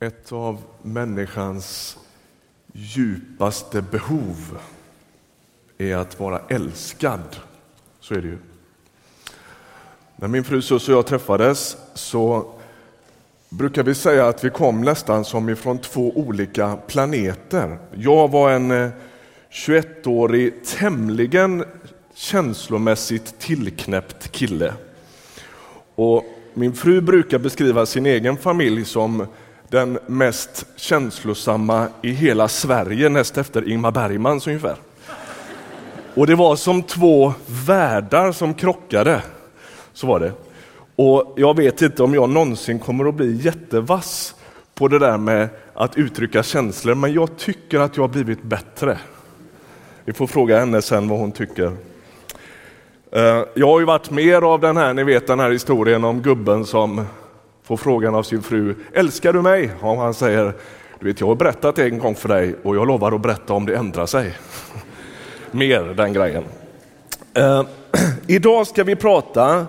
Ett av människans djupaste behov är att vara älskad. Så är det ju. När min fru Sus och jag träffades så brukar vi säga att vi kom nästan som ifrån två olika planeter. Jag var en eh, 21-årig, tämligen känslomässigt tillknäppt kille. Och min fru brukar beskriva sin egen familj som den mest känslosamma i hela Sverige näst efter Ingmar Bergmans ungefär. Och det var som två världar som krockade. Så var det. Och jag vet inte om jag någonsin kommer att bli jättevass på det där med att uttrycka känslor, men jag tycker att jag har blivit bättre. Vi får fråga henne sen vad hon tycker. Eh, jag har ju varit mer av den här, ni vet den här historien om gubben som får frågan av sin fru, älskar du mig? Och han säger, du vet jag har berättat en gång för dig och jag lovar att berätta om det ändrar sig. mer den grejen. Eh, idag ska vi prata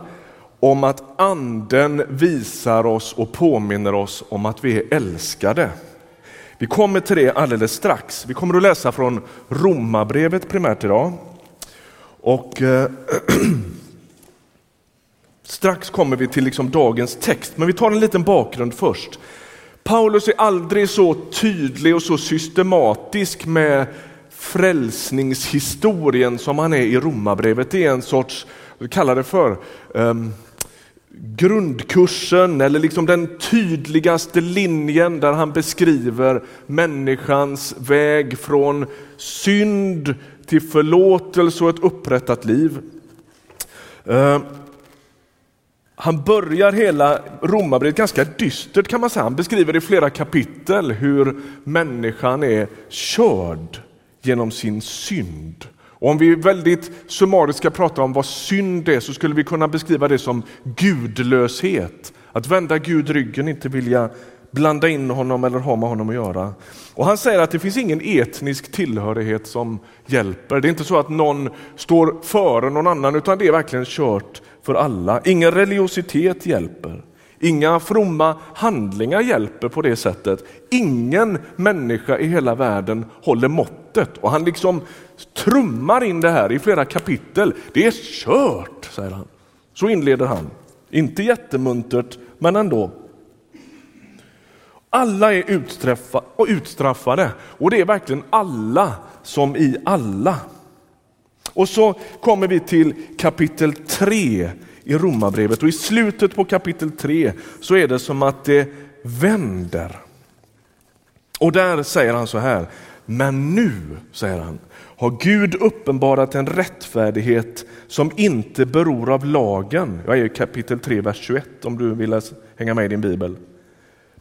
om att anden visar oss och påminner oss om att vi är älskade. Vi kommer till det alldeles strax. Vi kommer att läsa från Romarbrevet primärt idag. Och eh, Strax kommer vi till liksom dagens text, men vi tar en liten bakgrund först. Paulus är aldrig så tydlig och så systematisk med frälsningshistorien som han är i Romarbrevet. Det är en sorts, vi kallar det för, um, grundkursen eller liksom den tydligaste linjen där han beskriver människans väg från synd till förlåtelse och ett upprättat liv. Ehm, han börjar hela Romarbrevet ganska dystert kan man säga. Han beskriver i flera kapitel hur människan är körd genom sin synd. Och om vi väldigt summariskt ska prata om vad synd är så skulle vi kunna beskriva det som gudlöshet. Att vända Gud ryggen, inte vilja blanda in honom eller ha med honom att göra. Och Han säger att det finns ingen etnisk tillhörighet som hjälper. Det är inte så att någon står före någon annan utan det är verkligen kört för alla. Ingen religiositet hjälper. Inga fromma handlingar hjälper på det sättet. Ingen människa i hela världen håller måttet. Och han liksom trummar in det här i flera kapitel. Det är kört, säger han. Så inleder han. Inte jättemuntert, men ändå. Alla är utstraffade och det är verkligen alla som i alla. Och så kommer vi till kapitel 3 i Romarbrevet och i slutet på kapitel 3 så är det som att det vänder. Och där säger han så här, men nu, säger han, har Gud uppenbarat en rättfärdighet som inte beror av lagen. Jag är i kapitel 3, vers 21 om du vill hänga med i din bibel.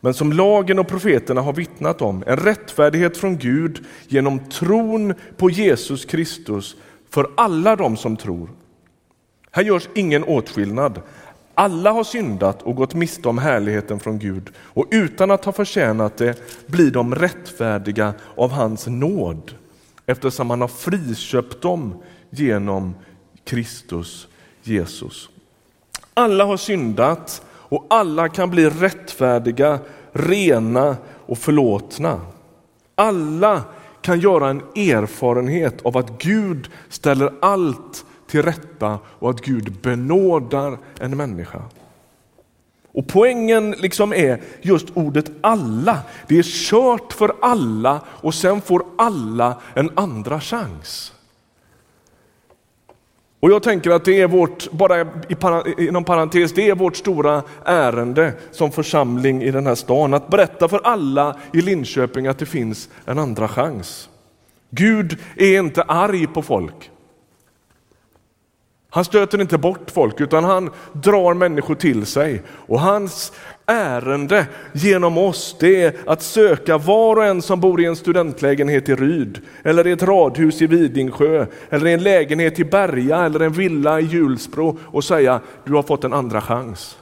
Men som lagen och profeterna har vittnat om, en rättfärdighet från Gud genom tron på Jesus Kristus för alla de som tror. Här görs ingen åtskillnad. Alla har syndat och gått miste om härligheten från Gud och utan att ha förtjänat det blir de rättfärdiga av hans nåd eftersom han har friköpt dem genom Kristus Jesus. Alla har syndat och alla kan bli rättfärdiga, rena och förlåtna. Alla kan göra en erfarenhet av att Gud ställer allt till rätta och att Gud benådar en människa. Och Poängen liksom är just ordet alla. Det är kört för alla och sen får alla en andra chans. Och jag tänker att det är vårt, bara inom parentes, det är vårt stora ärende som församling i den här stan. Att berätta för alla i Linköping att det finns en andra chans. Gud är inte arg på folk. Han stöter inte bort folk utan han drar människor till sig. Och hans ärende genom oss det är att söka var och en som bor i en studentlägenhet i Ryd, eller i ett radhus i Vidingsjö, eller i en lägenhet i Berga eller en villa i Hjulsbro och säga du har fått en andra chans.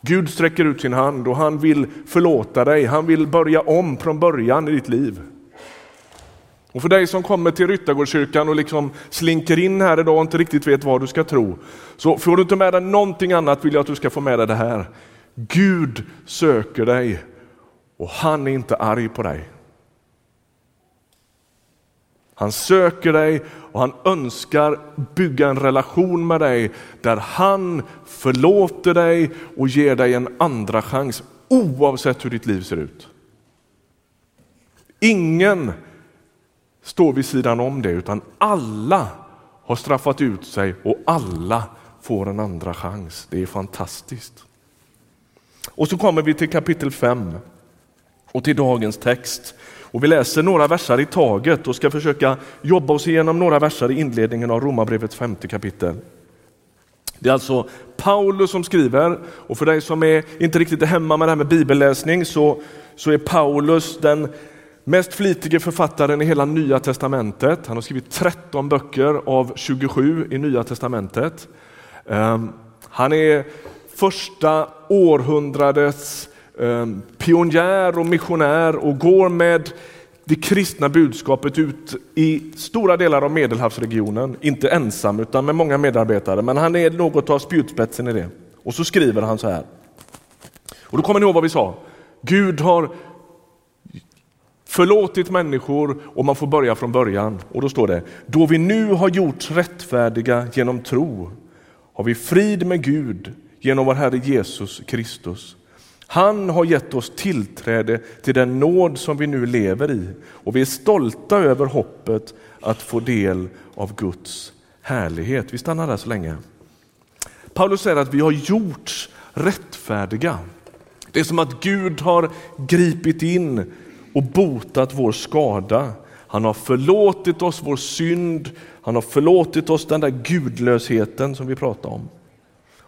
Gud sträcker ut sin hand och han vill förlåta dig, han vill börja om från början i ditt liv. Och för dig som kommer till Ryttargårdskyrkan och liksom slinker in här idag och inte riktigt vet vad du ska tro, så får du inte med dig någonting annat vill jag att du ska få med dig det här. Gud söker dig och han är inte arg på dig. Han söker dig och han önskar bygga en relation med dig där han förlåter dig och ger dig en andra chans oavsett hur ditt liv ser ut. Ingen står vid sidan om det utan alla har straffat ut sig och alla får en andra chans. Det är fantastiskt. Och så kommer vi till kapitel 5 och till dagens text. Och vi läser några versar i taget och ska försöka jobba oss igenom några versar i inledningen av Romarbrevets femte kapitel. Det är alltså Paulus som skriver och för dig som är inte riktigt är hemma med det här med bibelläsning så, så är Paulus den mest flitige författaren i hela Nya Testamentet. Han har skrivit 13 böcker av 27 i Nya Testamentet. Um, han är första århundradets eh, pionjär och missionär och går med det kristna budskapet ut i stora delar av Medelhavsregionen. Inte ensam utan med många medarbetare, men han är något av spjutspetsen i det. Och så skriver han så här. Och då kommer ni ihåg vad vi sa? Gud har förlåtit människor och man får börja från början. Och då står det, då vi nu har gjorts rättfärdiga genom tro har vi frid med Gud genom vår Herre Jesus Kristus. Han har gett oss tillträde till den nåd som vi nu lever i och vi är stolta över hoppet att få del av Guds härlighet. Vi stannar där så länge. Paulus säger att vi har gjorts rättfärdiga. Det är som att Gud har gripit in och botat vår skada. Han har förlåtit oss vår synd, han har förlåtit oss den där gudlösheten som vi pratade om.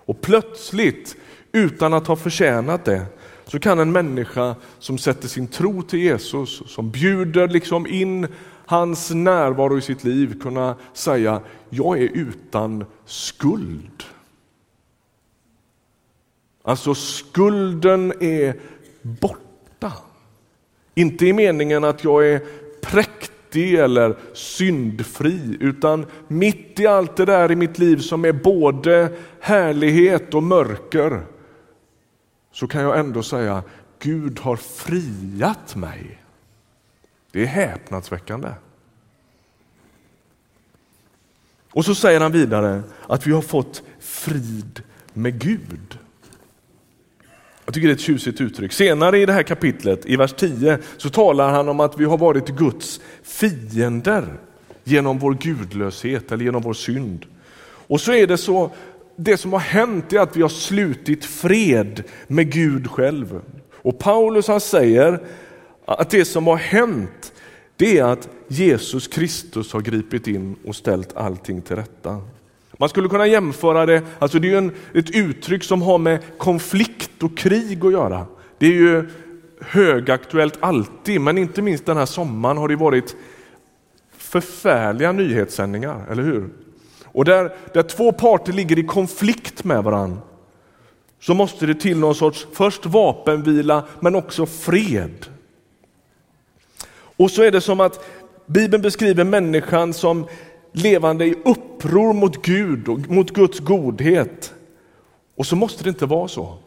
Och plötsligt, utan att ha förtjänat det, så kan en människa som sätter sin tro till Jesus, som bjuder liksom in hans närvaro i sitt liv kunna säga, jag är utan skuld. Alltså skulden är borta. Inte i meningen att jag är präktig eller syndfri, utan mitt i allt det där i mitt liv som är både härlighet och mörker, så kan jag ändå säga Gud har friat mig. Det är häpnadsväckande. Och så säger han vidare att vi har fått frid med Gud. Jag tycker det är ett tjusigt uttryck. Senare i det här kapitlet, i vers 10, så talar han om att vi har varit Guds fiender genom vår gudlöshet eller genom vår synd. Och så är det så, det som har hänt är att vi har slutit fred med Gud själv. Och Paulus han säger att det som har hänt, det är att Jesus Kristus har gripit in och ställt allting till rätta. Man skulle kunna jämföra det, alltså det är en, ett uttryck som har med konflikt och krig att göra. Det är ju högaktuellt alltid, men inte minst den här sommaren har det varit förfärliga nyhetssändningar, eller hur? Och där, där två parter ligger i konflikt med varandra så måste det till någon sorts först vapenvila men också fred. Och så är det som att Bibeln beskriver människan som levande i uppror mot Gud och mot Guds godhet. Och så måste det inte vara så.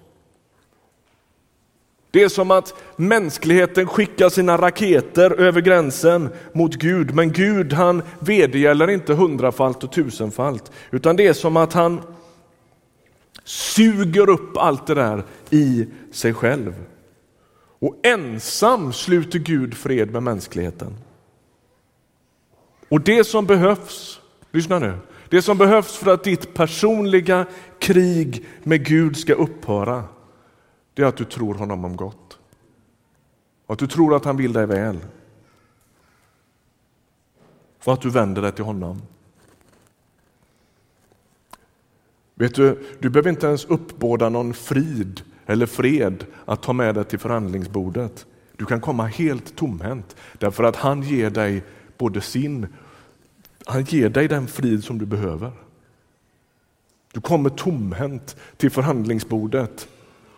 Det är som att mänskligheten skickar sina raketer över gränsen mot Gud, men Gud han vedergäller inte hundrafalt och tusenfalt, utan det är som att han suger upp allt det där i sig själv. Och ensam sluter Gud fred med mänskligheten. Och det som behövs, lyssna nu, det som behövs för att ditt personliga krig med Gud ska upphöra, det är att du tror honom om gott. att du tror att han vill dig väl. Och att du vänder dig till honom. Vet du, du behöver inte ens uppbåda någon frid eller fred att ta med dig till förhandlingsbordet. Du kan komma helt tomhänt därför att han ger dig både sin, han ger dig den frid som du behöver. Du kommer tomhänt till förhandlingsbordet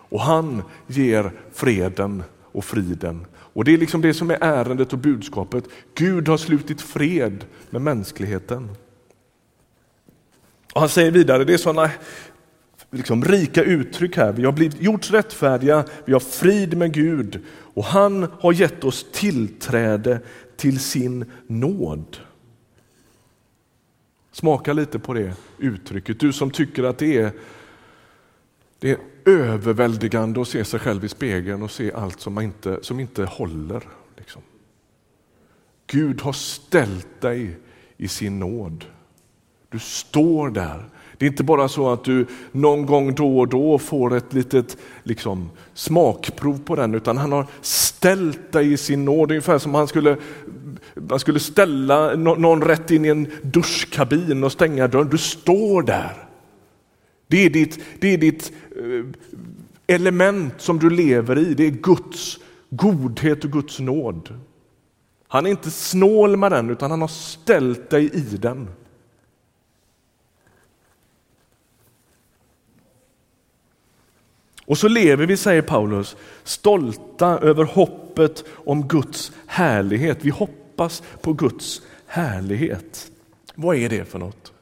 och han ger freden och friden. Och Det är liksom det som är ärendet och budskapet. Gud har slutit fred med mänskligheten. Och Han säger vidare, det är sådana liksom rika uttryck här. Vi har blivit gjorts rättfärdiga, vi har frid med Gud och han har gett oss tillträde till sin nåd. Smaka lite på det uttrycket, du som tycker att det är, det är överväldigande att se sig själv i spegeln och se allt som inte, som inte håller. Liksom. Gud har ställt dig i sin nåd. Du står där. Det är inte bara så att du någon gång då och då får ett litet liksom, smakprov på den, utan han har ställt dig i sin nåd. Ungefär som han skulle, han skulle ställa någon rätt in i en duschkabin och stänga dörren. Du står där. Det är ditt, det är ditt eh, element som du lever i. Det är Guds godhet och Guds nåd. Han är inte snål med den, utan han har ställt dig i den. Och så lever vi, säger Paulus, stolta över hoppet om Guds härlighet. Vi hoppas på Guds härlighet. Vad är det för något?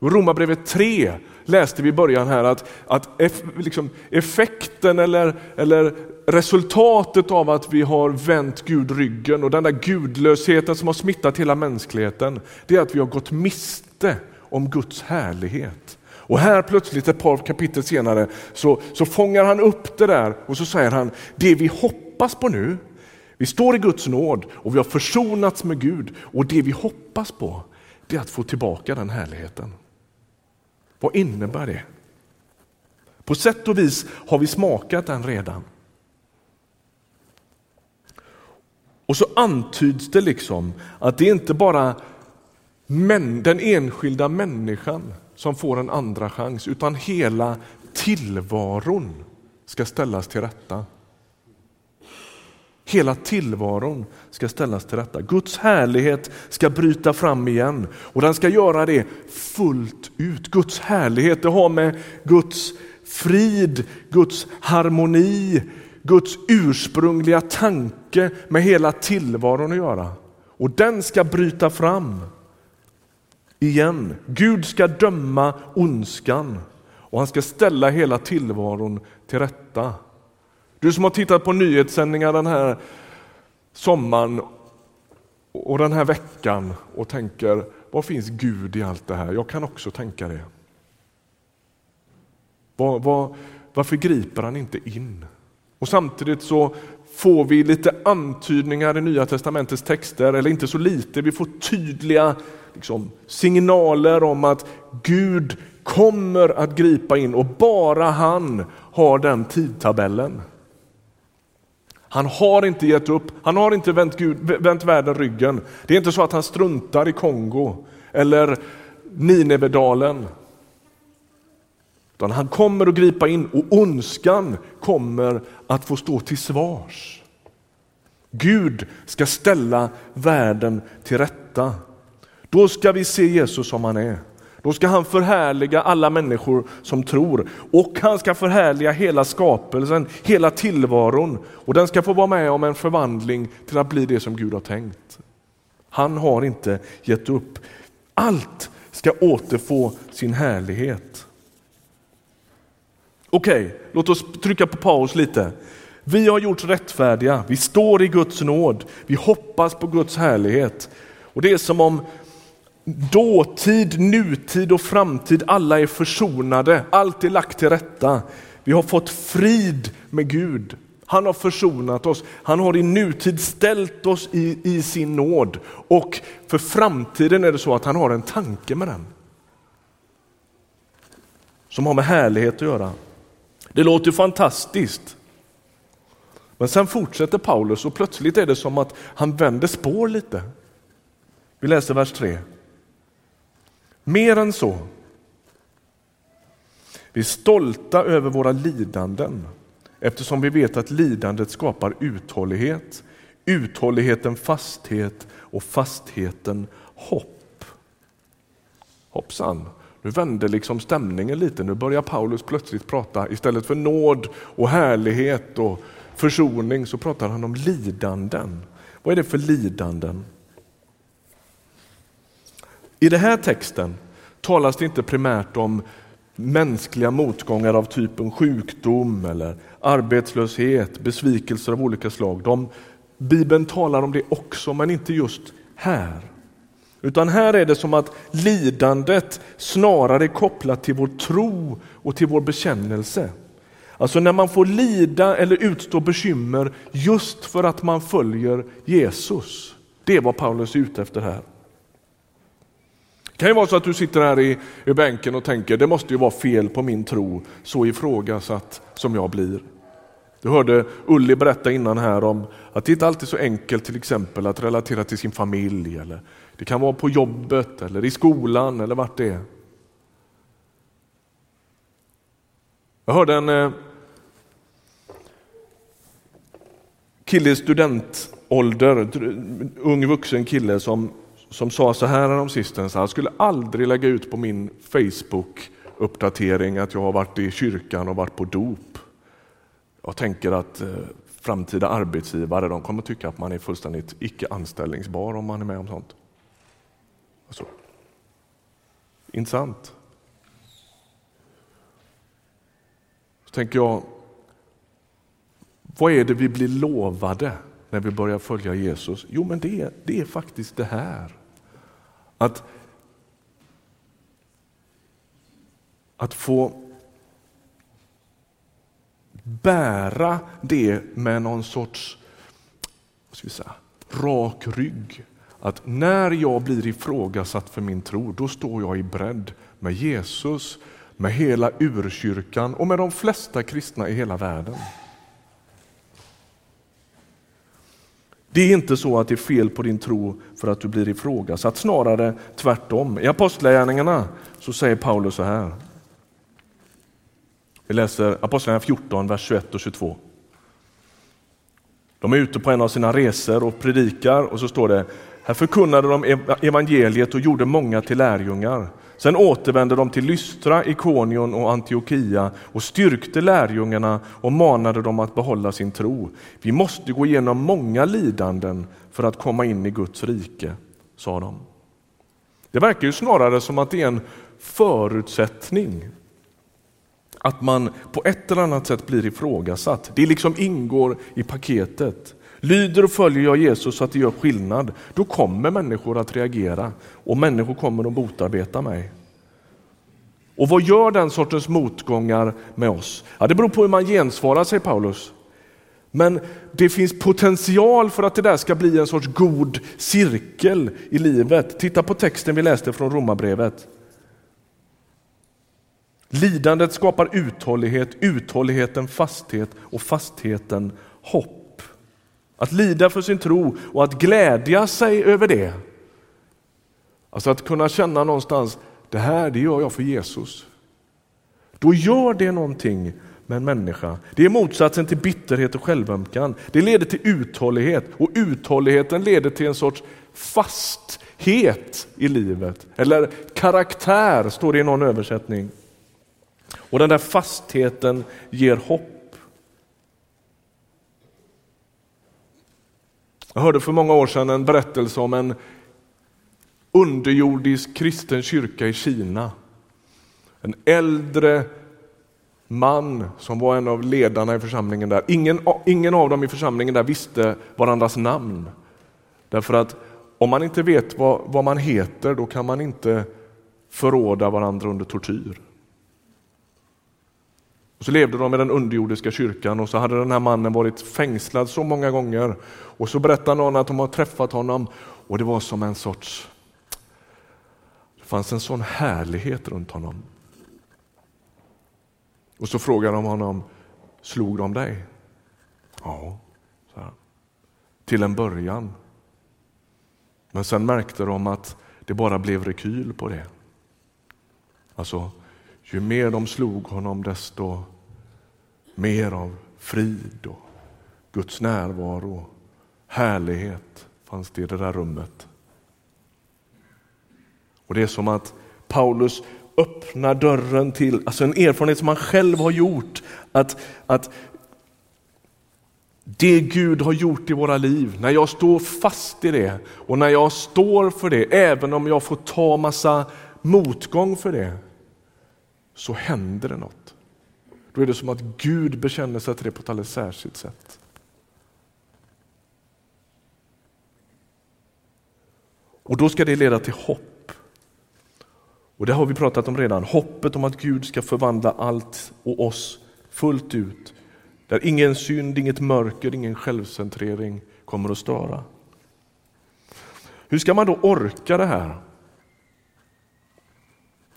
Romarbrevet 3 läste vi i början här att, att eff, liksom effekten eller, eller resultatet av att vi har vänt Gud ryggen och den där gudlösheten som har smittat hela mänskligheten, det är att vi har gått miste om Guds härlighet. Och här plötsligt ett par kapitel senare så, så fångar han upp det där och så säger han, det vi hoppas på nu, vi står i Guds nåd och vi har försonats med Gud och det vi hoppas på det är att få tillbaka den härligheten. Vad innebär det? På sätt och vis har vi smakat den redan. Och så antyds det liksom att det är inte bara den enskilda människan som får en andra chans, utan hela tillvaron ska ställas till rätta. Hela tillvaron ska ställas till rätta. Guds härlighet ska bryta fram igen och den ska göra det fullt ut. Guds härlighet det har med Guds frid, Guds harmoni, Guds ursprungliga tanke med hela tillvaron att göra. Och den ska bryta fram igen. Gud ska döma ondskan och han ska ställa hela tillvaron till rätta. Du som har tittat på nyhetssändningar den här sommaren och den här veckan och tänker, var finns Gud i allt det här? Jag kan också tänka det. Var, var, varför griper han inte in? Och samtidigt så får vi lite antydningar i Nya testamentets texter, eller inte så lite, vi får tydliga liksom, signaler om att Gud kommer att gripa in och bara han har den tidtabellen. Han har inte gett upp, han har inte vänt, Gud, vänt världen ryggen. Det är inte så att han struntar i Kongo eller Ninevedalen. Utan han kommer att gripa in och ondskan kommer att få stå till svars. Gud ska ställa världen till rätta. Då ska vi se Jesus som han är. Då ska han förhärliga alla människor som tror och han ska förhärliga hela skapelsen, hela tillvaron och den ska få vara med om en förvandling till att bli det som Gud har tänkt. Han har inte gett upp. Allt ska återfå sin härlighet. Okej, okay, låt oss trycka på paus lite. Vi har gjorts rättfärdiga, vi står i Guds nåd, vi hoppas på Guds härlighet. Och Det är som om dåtid, nutid och framtid, alla är försonade, allt är lagt till rätta. Vi har fått frid med Gud. Han har försonat oss. Han har i nutid ställt oss i, i sin nåd och för framtiden är det så att han har en tanke med den. Som har med härlighet att göra. Det låter fantastiskt. Men sen fortsätter Paulus och plötsligt är det som att han vänder spår lite. Vi läser vers 3. Mer än så. Vi är stolta över våra lidanden eftersom vi vet att lidandet skapar uthållighet, uthålligheten fasthet och fastheten hopp. Hoppsan, nu vände liksom stämningen lite. Nu börjar Paulus plötsligt prata, istället för nåd och härlighet och försoning så pratar han om lidanden. Vad är det för lidanden? I den här texten talas det inte primärt om mänskliga motgångar av typen sjukdom eller arbetslöshet, besvikelser av olika slag. De, Bibeln talar om det också, men inte just här. Utan här är det som att lidandet snarare är kopplat till vår tro och till vår bekännelse. Alltså när man får lida eller utstå bekymmer just för att man följer Jesus. Det är vad Paulus är ute efter här. Det kan ju vara så att du sitter här i, i bänken och tänker det måste ju vara fel på min tro, så ifrågasatt som jag blir. Du hörde Ulli berätta innan här om att det inte alltid är så enkelt till exempel att relatera till sin familj. Eller det kan vara på jobbet eller i skolan eller vart det är. Jag hörde en eh, kille i studentålder, ung vuxen kille som, som sa så här om sistens, han skulle aldrig lägga ut på min Facebook-uppdatering att jag har varit i kyrkan och varit på dop. Jag tänker att eh, framtida arbetsgivare de kommer tycka att man är fullständigt icke anställningsbar om man är med om sånt. Alltså, intressant. Så tänker jag, vad är det vi blir lovade när vi börjar följa Jesus? Jo, men det är, det är faktiskt det här. Att, att få bära det med någon sorts vad ska vi säga, rak rygg. Att när jag blir ifrågasatt för min tro, då står jag i bredd med Jesus, med hela urkyrkan och med de flesta kristna i hela världen. Det är inte så att det är fel på din tro för att du blir ifrågasatt, snarare tvärtom. I Apostlagärningarna så säger Paulus så här. Vi läser Apostlagärningarna 14, vers 21 och 22. De är ute på en av sina resor och predikar och så står det här förkunnade de evangeliet och gjorde många till lärjungar. Sen återvände de till Lystra, Ikonion och Antiochia och styrkte lärjungarna och manade dem att behålla sin tro. Vi måste gå igenom många lidanden för att komma in i Guds rike, sa de. Det verkar ju snarare som att det är en förutsättning att man på ett eller annat sätt blir ifrågasatt. Det liksom ingår i paketet. Lyder och följer jag Jesus så att det gör skillnad, då kommer människor att reagera och människor kommer att motarbeta mig. Och vad gör den sortens motgångar med oss? Ja, det beror på hur man gensvarar, säger Paulus. Men det finns potential för att det där ska bli en sorts god cirkel i livet. Titta på texten vi läste från Romarbrevet. Lidandet skapar uthållighet, uthålligheten fasthet och fastheten hopp. Att lida för sin tro och att glädja sig över det. Alltså att kunna känna någonstans, det här det gör jag för Jesus. Då gör det någonting med en människa. Det är motsatsen till bitterhet och självömkan. Det leder till uthållighet och uthålligheten leder till en sorts fasthet i livet. Eller karaktär, står det i någon översättning. Och den där fastheten ger hopp. Jag hörde för många år sedan en berättelse om en underjordisk kristen kyrka i Kina. En äldre man som var en av ledarna i församlingen där. Ingen, ingen av dem i församlingen där visste varandras namn. Därför att om man inte vet vad, vad man heter då kan man inte förråda varandra under tortyr. Och så levde de i den underjordiska kyrkan och så hade den här mannen varit fängslad så många gånger. Och så berättar någon att de har träffat honom och det var som en sorts... Det fanns en sån härlighet runt honom. Och så frågar de honom, slog de dig? Ja, så här. till en början. Men sen märkte de att det bara blev rekyl på det. Alltså, ju mer de slog honom desto mer av frid och Guds närvaro och härlighet fanns det i det där rummet. Och Det är som att Paulus öppnar dörren till, alltså en erfarenhet som han själv har gjort, att, att det Gud har gjort i våra liv, när jag står fast i det och när jag står för det, även om jag får ta massa motgång för det, så händer det något. Då är det som att Gud bekänner sig till det på ett alldeles särskilt sätt. Och då ska det leda till hopp. Och det har vi pratat om redan. Hoppet om att Gud ska förvandla allt och oss fullt ut. Där ingen synd, inget mörker, ingen självcentrering kommer att störa. Hur ska man då orka det här?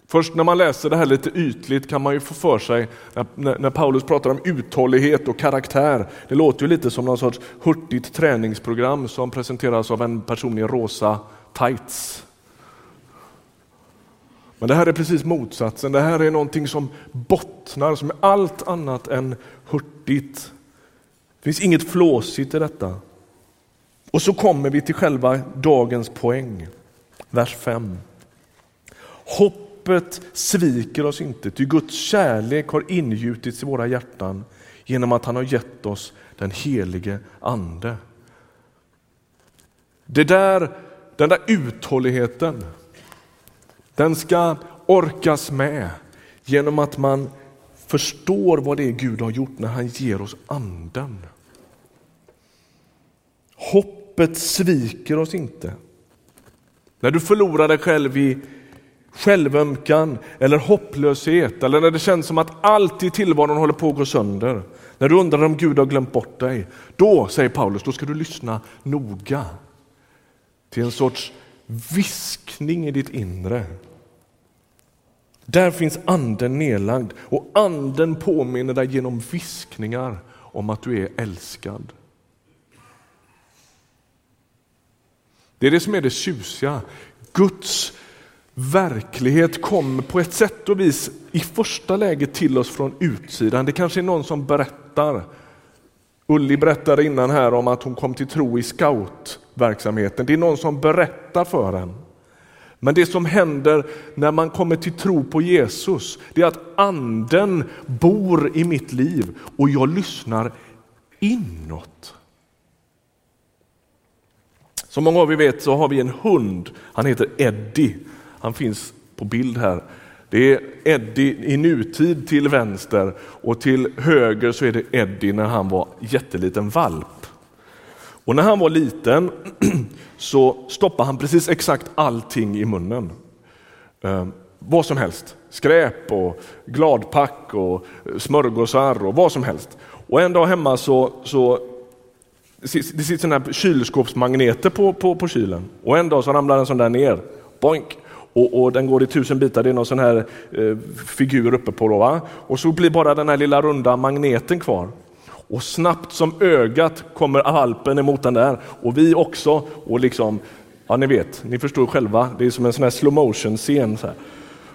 Först när man läser det här lite ytligt kan man ju få för sig, när, när Paulus pratar om uthållighet och karaktär, det låter ju lite som någon sorts hurtigt träningsprogram som presenteras av en person i rosa tights. Men det här är precis motsatsen, det här är någonting som bottnar, som är allt annat än hurtigt. Det finns inget flåsigt i detta. Och så kommer vi till själva dagens poäng, vers 5. Hoppet sviker oss inte, ty Guds kärlek har ingjutits i våra hjärtan genom att han har gett oss den helige Ande. Det där, den där uthålligheten, den ska orkas med genom att man förstår vad det är Gud har gjort när han ger oss anden. Hoppet sviker oss inte. När du förlorar dig själv i självömkan eller hopplöshet eller när det känns som att allt i tillvaron håller på att gå sönder. När du undrar om Gud har glömt bort dig. Då, säger Paulus, då ska du lyssna noga till en sorts viskning i ditt inre. Där finns anden nedlagd och anden påminner dig genom viskningar om att du är älskad. Det är det som är det tjusiga. Guds verklighet kommer på ett sätt och vis i första läget till oss från utsidan. Det kanske är någon som berättar. Ulli berättade innan här om att hon kom till tro i scoutverksamheten. Det är någon som berättar för en. Men det som händer när man kommer till tro på Jesus, det är att anden bor i mitt liv och jag lyssnar inåt. Som många av er vet så har vi en hund, han heter Eddie. Han finns på bild här. Det är Eddie i nutid till vänster och till höger så är det Eddie när han var jätteliten valp. Och när han var liten så stoppade han precis exakt allting i munnen. Eh, vad som helst. Skräp och gladpack och smörgåsar och vad som helst. Och en dag hemma så, så det sitter sådana här kylskåpsmagneter på, på, på kylen och en dag så ramlar en sån där ner. Boink! Och, och, den går i tusen bitar, det är någon sån här eh, figur uppe på. Då, va? Och så blir bara den här lilla runda magneten kvar. Och snabbt som ögat kommer alpen emot den där och vi också. Och liksom, ja ni vet, ni förstår själva, det är som en sån här slow motion scen. Så här.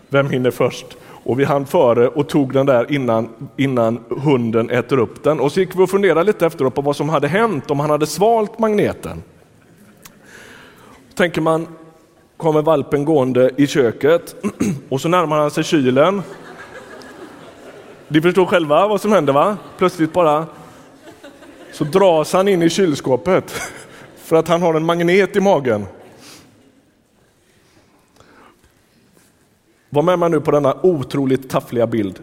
Vem hinner först? Och vi hann före och tog den där innan, innan hunden äter upp den. Och så gick vi och funderade lite efteråt på vad som hade hänt om han hade svalt magneten. Tänker man, kommer valpen gående i köket och så närmar han sig kylen. Ni förstår själva vad som händer va? Plötsligt bara så dras han in i kylskåpet för att han har en magnet i magen. Var med mig nu på denna otroligt taffliga bild.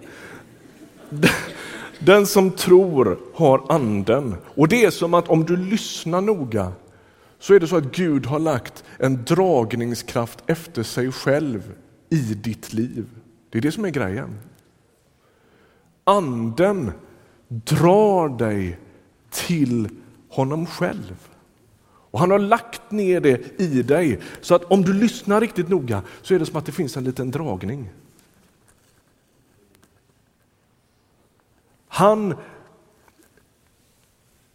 Den som tror har anden. Och det är som att om du lyssnar noga så är det så att Gud har lagt en dragningskraft efter sig själv i ditt liv. Det är det som är grejen. Anden drar dig till honom själv. Och Han har lagt ner det i dig så att om du lyssnar riktigt noga så är det som att det finns en liten dragning. Han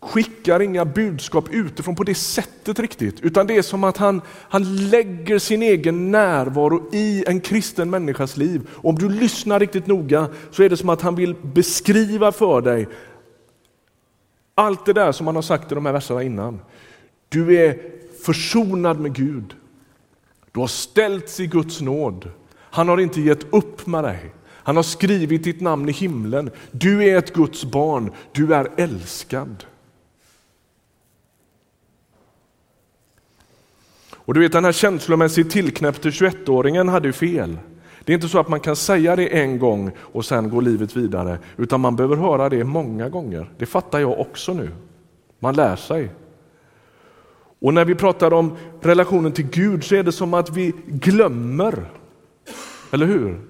skickar inga budskap utifrån på det sättet riktigt, utan det är som att han, han lägger sin egen närvaro i en kristen människas liv. Och om du lyssnar riktigt noga så är det som att han vill beskriva för dig allt det där som han har sagt i de här verserna innan. Du är försonad med Gud. Du har ställts i Guds nåd. Han har inte gett upp med dig. Han har skrivit ditt namn i himlen. Du är ett Guds barn. Du är älskad. Och du vet den här känslomässigt tillknäppte 21-åringen hade ju fel. Det är inte så att man kan säga det en gång och sen går livet vidare, utan man behöver höra det många gånger. Det fattar jag också nu. Man lär sig. Och när vi pratar om relationen till Gud så är det som att vi glömmer. Eller hur?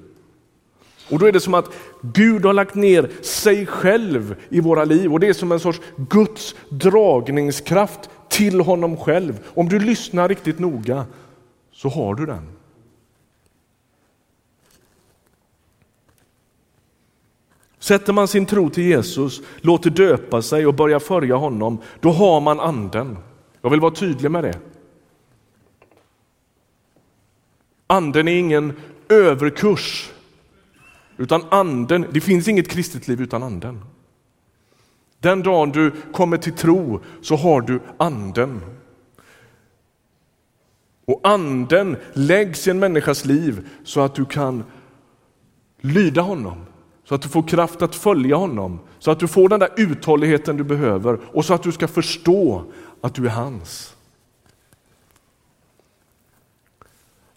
Och då är det som att Gud har lagt ner sig själv i våra liv och det är som en sorts Guds dragningskraft till honom själv. Om du lyssnar riktigt noga så har du den. Sätter man sin tro till Jesus, låter döpa sig och börjar följa honom, då har man anden. Jag vill vara tydlig med det. Anden är ingen överkurs, utan anden, det finns inget kristet liv utan anden. Den dagen du kommer till tro så har du anden. Och anden läggs i en människas liv så att du kan lyda honom, så att du får kraft att följa honom, så att du får den där uthålligheten du behöver och så att du ska förstå att du är hans.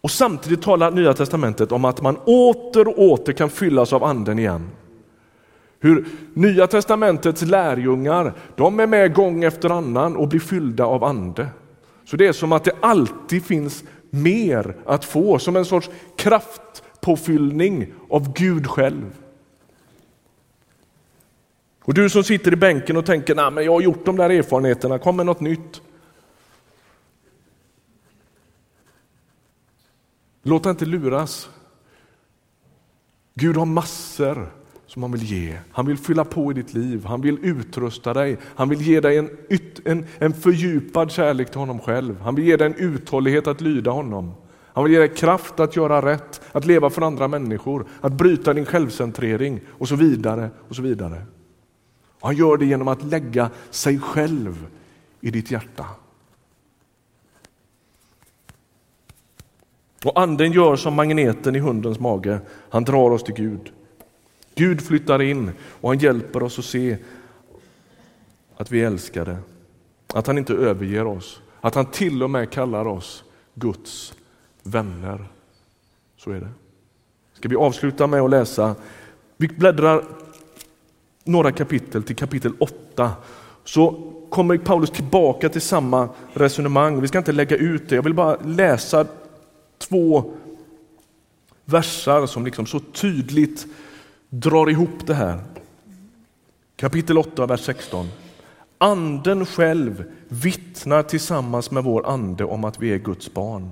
Och Samtidigt talar Nya testamentet om att man åter och åter kan fyllas av anden igen. Hur Nya testamentets lärjungar, de är med gång efter annan och blir fyllda av ande. Så det är som att det alltid finns mer att få, som en sorts kraftpåfyllning av Gud själv. Och du som sitter i bänken och tänker, nej men jag har gjort de där erfarenheterna, kom med något nytt. Låt dig inte luras. Gud har massor som han vill ge. Han vill fylla på i ditt liv, han vill utrusta dig, han vill ge dig en, en, en fördjupad kärlek till honom själv. Han vill ge dig en uthållighet att lyda honom. Han vill ge dig kraft att göra rätt, att leva för andra människor, att bryta din självcentrering och så vidare. och så vidare. Och han gör det genom att lägga sig själv i ditt hjärta. Och anden gör som magneten i hundens mage, han drar oss till Gud. Gud flyttar in och han hjälper oss att se att vi är älskade, att han inte överger oss, att han till och med kallar oss Guds vänner. Så är det. Ska vi avsluta med att läsa, vi bläddrar några kapitel till kapitel 8 så kommer Paulus tillbaka till samma resonemang. Vi ska inte lägga ut det, jag vill bara läsa två versar som liksom så tydligt drar ihop det här. Kapitel 8, vers 16. Anden själv vittnar tillsammans med vår ande om att vi är Guds barn.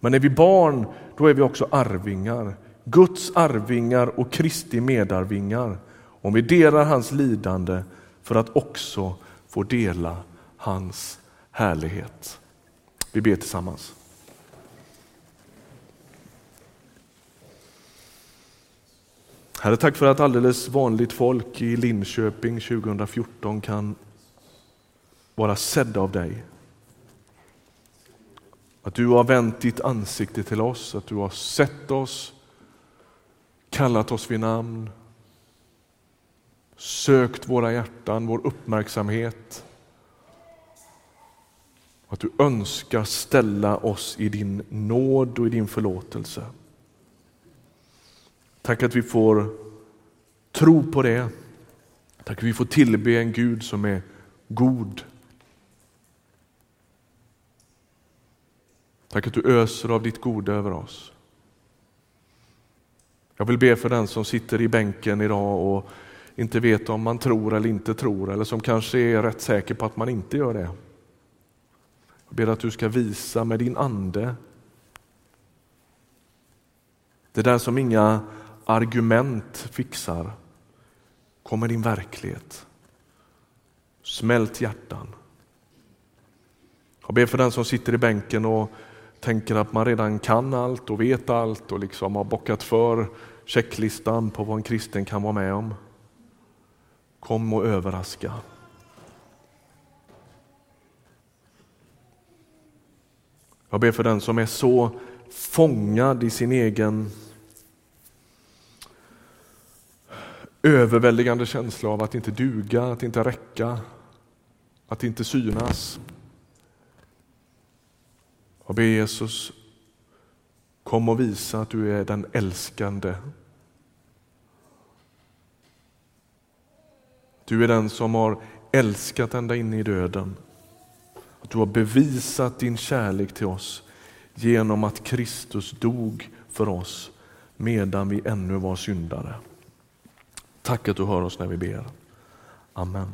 Men är vi barn, då är vi också arvingar, Guds arvingar och Kristi medarvingar om vi delar hans lidande för att också få dela hans härlighet. Vi ber tillsammans. Herre, tack för att alldeles vanligt folk i Linköping 2014 kan vara sedda av dig. Att du har vänt ditt ansikte till oss, att du har sett oss, kallat oss vid namn, sökt våra hjärtan, vår uppmärksamhet. Att du önskar ställa oss i din nåd och i din förlåtelse. Tack att vi får tro på det. Tack att vi får tillbe en Gud som är god. Tack att du öser av ditt goda över oss. Jag vill be för den som sitter i bänken idag och inte vet om man tror eller inte tror eller som kanske är rätt säker på att man inte gör det. Jag ber att du ska visa med din ande det där som inga argument fixar. Kom med din verklighet. Smält hjärtan. Jag ber för den som sitter i bänken och tänker att man redan kan allt och vet allt och liksom har bockat för checklistan på vad en kristen kan vara med om. Kom och överraska. Jag ber för den som är så fångad i sin egen överväldigande känsla av att inte duga, att inte räcka, att inte synas. Jag ber Jesus Kom och visa att du är den älskande. Du är den som har älskat ända in i döden. Att du har bevisat din kärlek till oss genom att Kristus dog för oss medan vi ännu var syndare. Tack att du hör oss när vi ber. Amen.